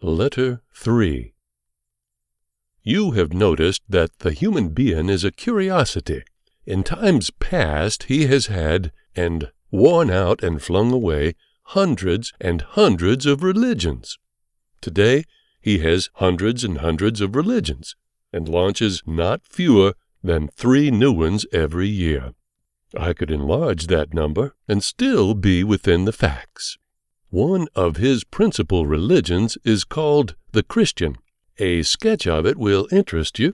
Letter 3 You have noticed that the human being is a curiosity. In times past he has had, and worn out and flung away, hundreds and hundreds of religions. Today he has hundreds and hundreds of religions, and launches not fewer than three new ones every year. I could enlarge that number and still be within the facts. One of his principal religions is called the Christian. A sketch of it will interest you.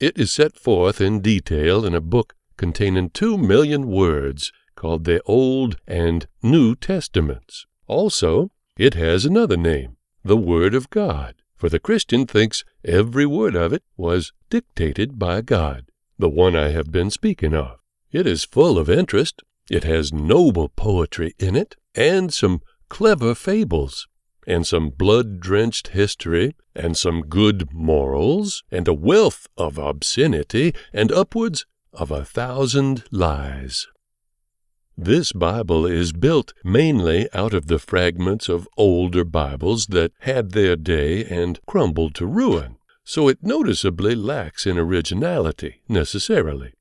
It is set forth in detail in a book containing two million words called the Old and New Testaments. Also, it has another name, the Word of God, for the Christian thinks every word of it was dictated by God, the one I have been speaking of. It is full of interest. It has noble poetry in it, and some clever fables, and some blood drenched history, and some good morals, and a wealth of obscenity, and upwards of a thousand lies. This Bible is built mainly out of the fragments of older Bibles that had their day and crumbled to ruin, so it noticeably lacks in originality, necessarily.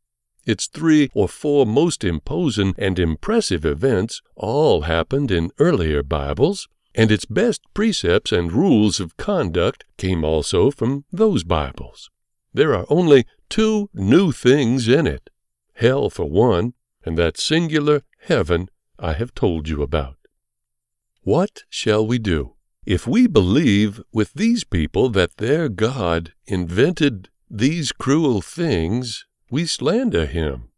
Its three or four most imposing and impressive events all happened in earlier Bibles, and its best precepts and rules of conduct came also from those Bibles. There are only two new things in it hell for one, and that singular heaven I have told you about. What shall we do? If we believe with these people that their God invented these cruel things, we slander him.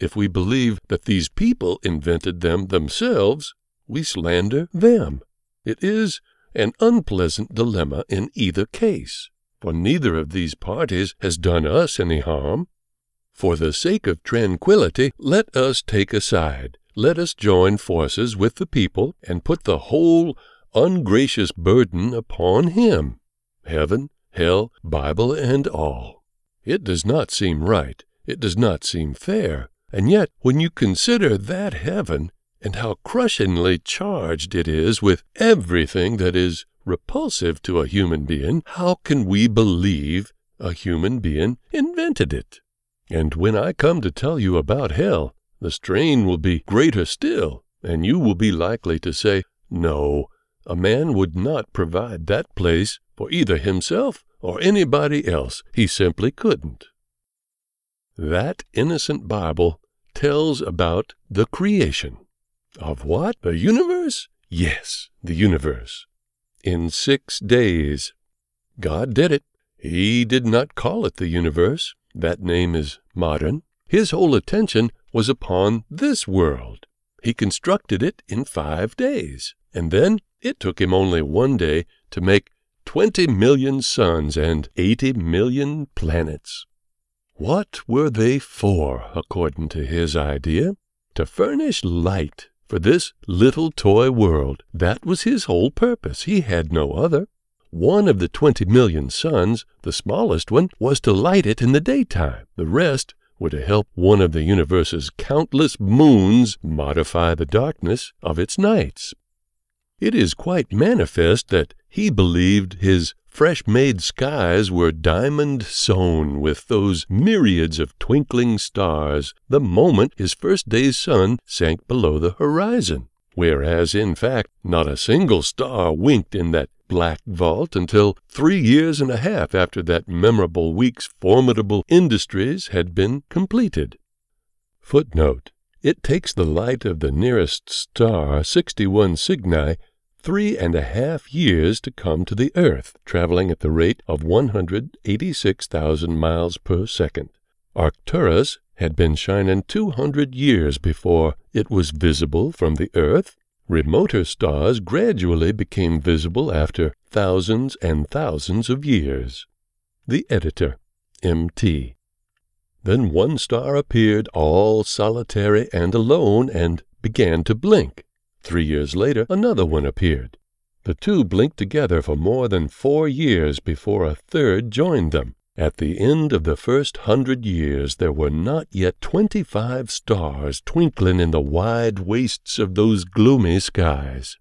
If we believe that these people invented them themselves, we slander them. It is an unpleasant dilemma in either case, for neither of these parties has done us any harm. For the sake of tranquillity, let us take a side. Let us join forces with the people and put the whole ungracious burden upon him heaven, hell, Bible, and all. It does not seem right, it does not seem fair, and yet when you consider that heaven, and how crushingly charged it is with everything that is repulsive to a human being, how can we believe a human being invented it? And when I come to tell you about hell, the strain will be greater still, and you will be likely to say, No, a man would not provide that place for either himself or anybody else. He simply couldn't. That innocent Bible tells about the creation. Of what? The universe? Yes, the universe. In six days. God did it. He did not call it the universe. That name is modern. His whole attention was upon this world. He constructed it in five days, and then it took him only one day to make twenty million suns and eighty million planets. What were they for, according to his idea? To furnish light for this little toy world. That was his whole purpose. He had no other. One of the twenty million suns, the smallest one, was to light it in the daytime. The rest were to help one of the universe's countless moons modify the darkness of its nights. It is quite manifest that he believed his fresh made skies were diamond sown with those myriads of twinkling stars the moment his first day's sun sank below the horizon, whereas in fact not a single star winked in that black vault until three years and a half after that memorable week's formidable industries had been completed. Footnote it takes the light of the nearest star, 61 Cygni, three and a half years to come to the earth, traveling at the rate of 186,000 miles per second. Arcturus had been shining 200 years before it was visible from the earth. Remoter stars gradually became visible after thousands and thousands of years. The Editor, M.T. Then one star appeared all solitary and alone and began to blink. Three years later, another one appeared. The two blinked together for more than four years before a third joined them. At the end of the first hundred years, there were not yet twenty-five stars twinkling in the wide wastes of those gloomy skies.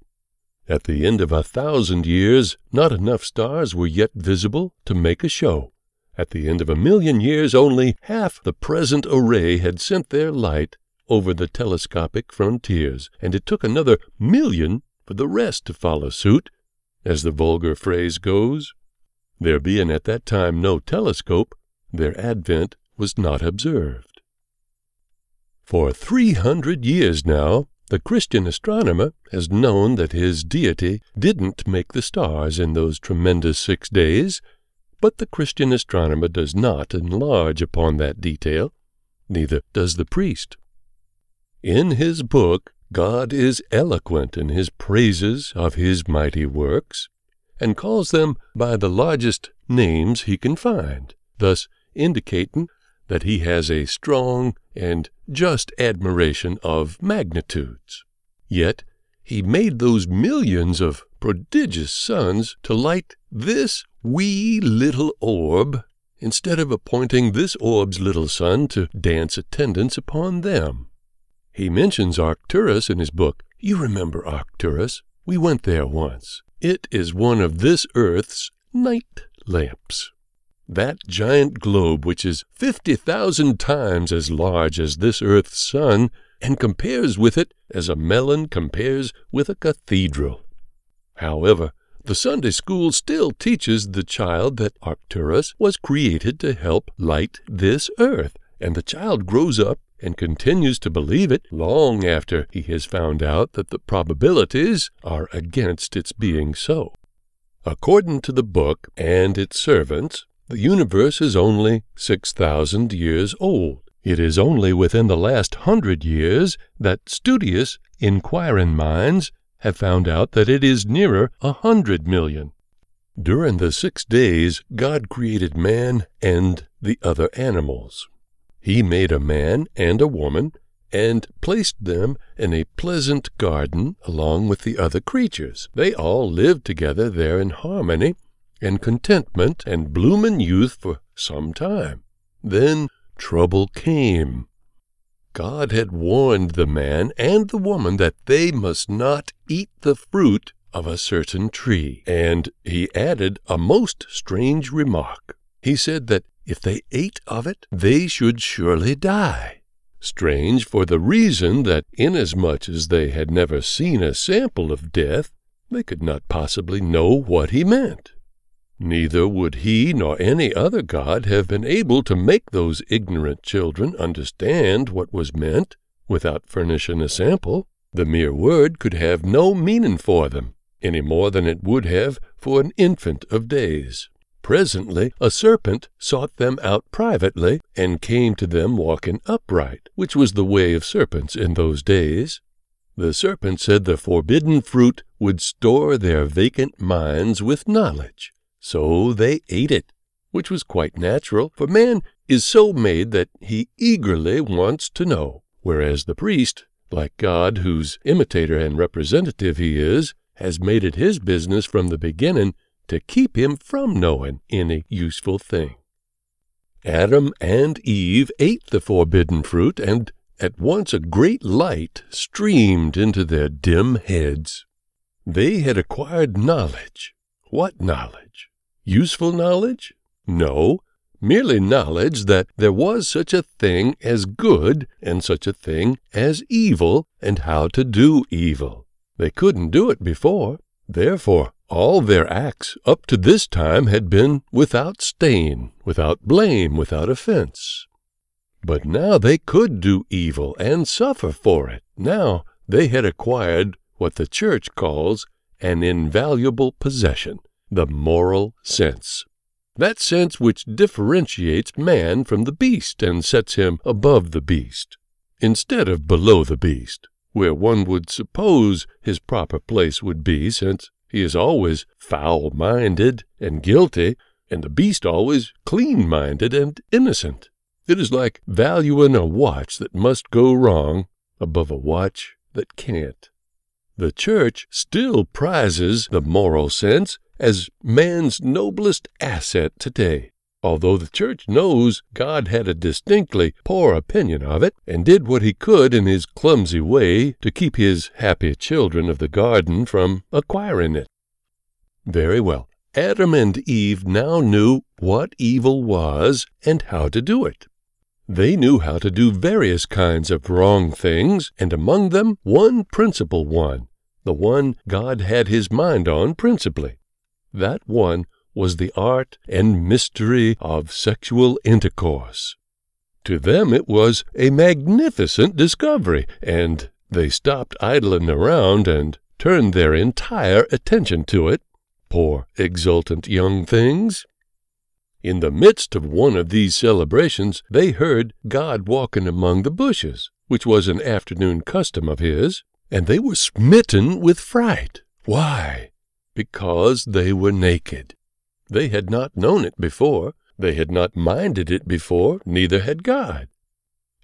At the end of a thousand years, not enough stars were yet visible to make a show. At the end of a million years, only half the present array had sent their light over the telescopic frontiers, and it took another million for the rest to follow suit, as the vulgar phrase goes. There being at that time no telescope, their advent was not observed. For three hundred years now, the Christian astronomer has known that his deity didn't make the stars in those tremendous six days, but the Christian astronomer does not enlarge upon that detail, neither does the priest. In his book, God is eloquent in his praises of his mighty works, and calls them by the largest names he can find, thus indicating that he has a strong and just admiration of magnitudes. Yet he made those millions of prodigious suns to light this wee little orb, instead of appointing this orb's little sun to dance attendance upon them. He mentions Arcturus in his book. You remember Arcturus? We went there once. It is one of this earth's night lamps. That giant globe, which is 50,000 times as large as this earth's sun, and compares with it as a melon compares with a cathedral. However, the Sunday school still teaches the child that Arcturus was created to help light this earth, and the child grows up and continues to believe it long after he has found out that the probabilities are against its being so. According to the book and its servants, the universe is only 6,000 years old. It is only within the last hundred years that studious, inquiring minds have found out that it is nearer a hundred million. During the six days, God created man and the other animals. He made a man and a woman and placed them in a pleasant garden along with the other creatures. They all lived together there in harmony and contentment and bloomin' youth for some time. Then trouble came. God had warned the man and the woman that they must not eat the fruit of a certain tree, and he added a most strange remark. He said that if they ate of it, they should surely die. Strange for the reason that inasmuch as they had never seen a sample of death, they could not possibly know what he meant. Neither would he nor any other god have been able to make those ignorant children understand what was meant without furnishing a sample. The mere word could have no meaning for them, any more than it would have for an infant of days. Presently a serpent sought them out privately, and came to them walking upright, which was the way of serpents in those days. The serpent said the forbidden fruit would store their vacant minds with knowledge. So they ate it, which was quite natural, for man is so made that he eagerly wants to know, whereas the priest, like God, whose imitator and representative he is, has made it his business from the beginning to keep him from knowing any useful thing. Adam and Eve ate the forbidden fruit, and at once a great light streamed into their dim heads. They had acquired knowledge. What knowledge? Useful knowledge? No, merely knowledge that there was such a thing as good and such a thing as evil and how to do evil. They couldn't do it before. Therefore, all their acts up to this time had been without stain, without blame, without offense. But now they could do evil and suffer for it. Now they had acquired what the church calls an invaluable possession the moral sense. That sense which differentiates man from the beast and sets him above the beast, instead of below the beast, where one would suppose his proper place would be, since he is always foul minded and guilty, and the beast always clean minded and innocent. It is like valuing a watch that must go wrong above a watch that can't. The church still prizes the moral sense as man's noblest asset today, although the church knows God had a distinctly poor opinion of it, and did what he could in his clumsy way to keep his happy children of the garden from acquiring it. Very well. Adam and Eve now knew what evil was and how to do it. They knew how to do various kinds of wrong things, and among them one principal one, the one God had his mind on principally. That one was the art and mystery of sexual intercourse. To them it was a magnificent discovery, and they stopped idling around and turned their entire attention to it, poor exultant young things. In the midst of one of these celebrations they heard God walking among the bushes, which was an afternoon custom of his, and they were smitten with fright. Why? Because they were naked. They had not known it before, they had not minded it before, neither had God.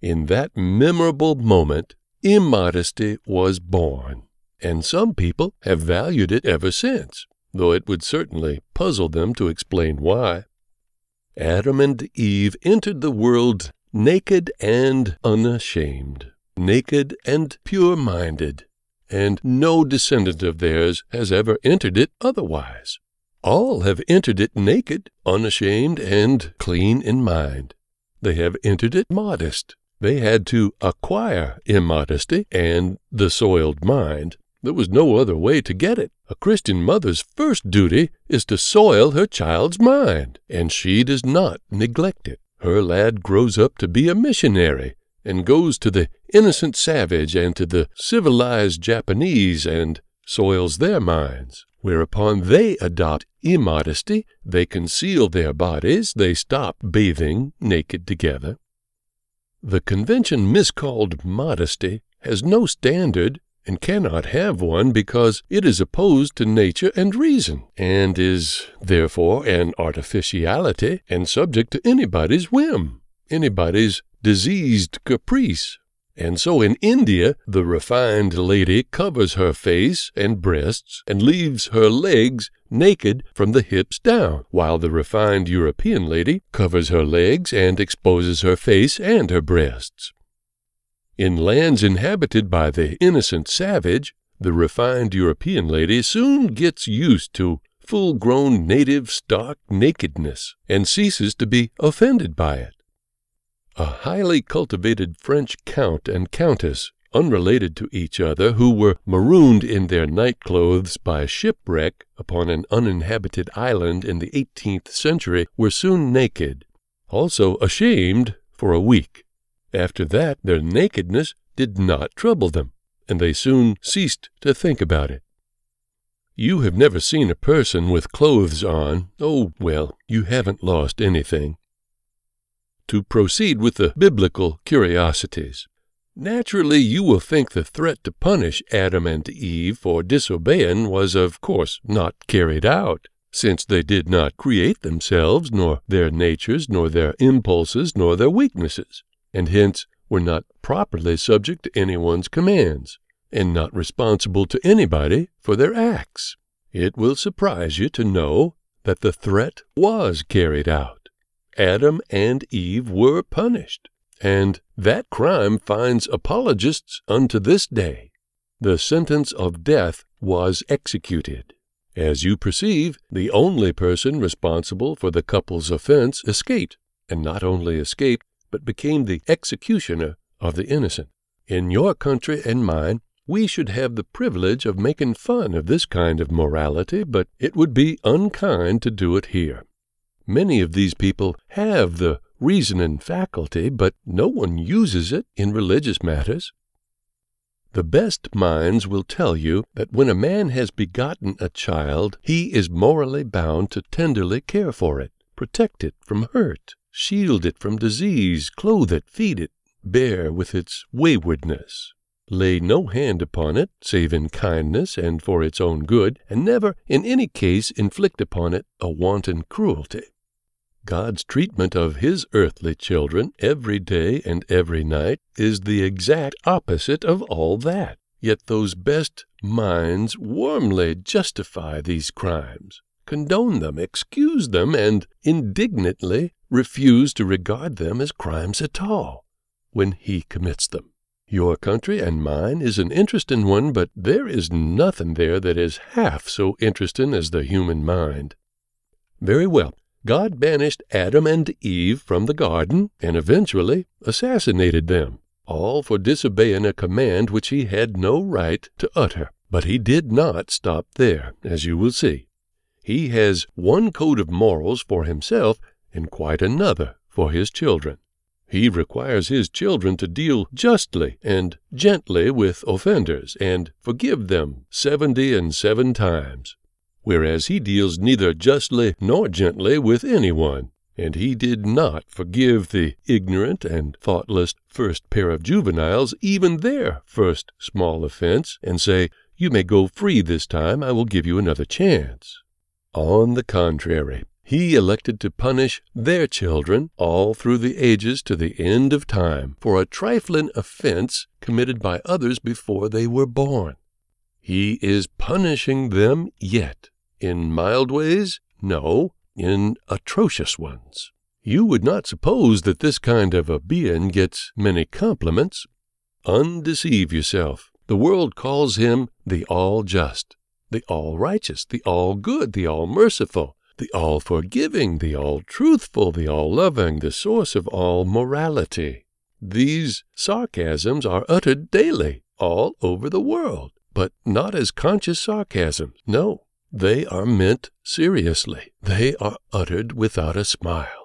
In that memorable moment, immodesty was born, and some people have valued it ever since, though it would certainly puzzle them to explain why. Adam and Eve entered the world naked and unashamed, naked and pure minded, and no descendant of theirs has ever entered it otherwise. All have entered it naked, unashamed, and clean in mind. They have entered it modest. They had to acquire immodesty and the soiled mind. There was no other way to get it. A Christian mother's first duty is to soil her child's mind, and she does not neglect it. Her lad grows up to be a missionary, and goes to the innocent savage and to the civilized Japanese and soils their minds whereupon they adopt immodesty, they conceal their bodies, they stop bathing naked together. The convention miscalled modesty has no standard and cannot have one because it is opposed to nature and reason, and is therefore an artificiality and subject to anybody's whim, anybody's diseased caprice, and so in India, the refined lady covers her face and breasts and leaves her legs naked from the hips down, while the refined European lady covers her legs and exposes her face and her breasts. In lands inhabited by the innocent savage, the refined European lady soon gets used to full grown native stock nakedness and ceases to be offended by it. A highly cultivated French count and countess, unrelated to each other, who were marooned in their night clothes by shipwreck upon an uninhabited island in the eighteenth century, were soon naked, also ashamed for a week. After that, their nakedness did not trouble them, and they soon ceased to think about it. You have never seen a person with clothes on. Oh, well, you haven't lost anything to proceed with the biblical curiosities. Naturally, you will think the threat to punish Adam and Eve for disobeying was, of course, not carried out, since they did not create themselves, nor their natures, nor their impulses, nor their weaknesses, and hence were not properly subject to anyone's commands, and not responsible to anybody for their acts. It will surprise you to know that the threat was carried out. Adam and Eve were punished, and that crime finds apologists unto this day. The sentence of death was executed. As you perceive, the only person responsible for the couple's offense escaped, and not only escaped, but became the executioner of the innocent. In your country and mine, we should have the privilege of making fun of this kind of morality, but it would be unkind to do it here. Many of these people have the reasoning faculty, but no one uses it in religious matters. The best minds will tell you that when a man has begotten a child, he is morally bound to tenderly care for it, protect it from hurt, shield it from disease, clothe it, feed it, bear with its waywardness, lay no hand upon it save in kindness and for its own good, and never in any case inflict upon it a wanton cruelty. God's treatment of His earthly children every day and every night is the exact opposite of all that. Yet those best minds warmly justify these crimes, condone them, excuse them, and indignantly refuse to regard them as crimes at all when he commits them. Your country and mine is an interesting one, but there is nothing there that is half so interesting as the human mind. Very well. God banished Adam and Eve from the garden and eventually assassinated them, all for disobeying a command which he had no right to utter. But he did not stop there, as you will see. He has one code of morals for himself and quite another for his children. He requires his children to deal justly and gently with offenders and forgive them seventy and seven times whereas he deals neither justly nor gently with anyone. And he did not forgive the ignorant and thoughtless first pair of juveniles even their first small offense, and say, You may go free this time, I will give you another chance. On the contrary, he elected to punish their children all through the ages to the end of time for a trifling offense committed by others before they were born. He is punishing them yet. In mild ways? No, in atrocious ones. You would not suppose that this kind of a being gets many compliments. Undeceive yourself. The world calls him the all just, the all righteous, the all good, the all merciful, the all forgiving, the all truthful, the all loving, the source of all morality. These sarcasms are uttered daily all over the world, but not as conscious sarcasms. No, they are meant seriously. They are uttered without a smile.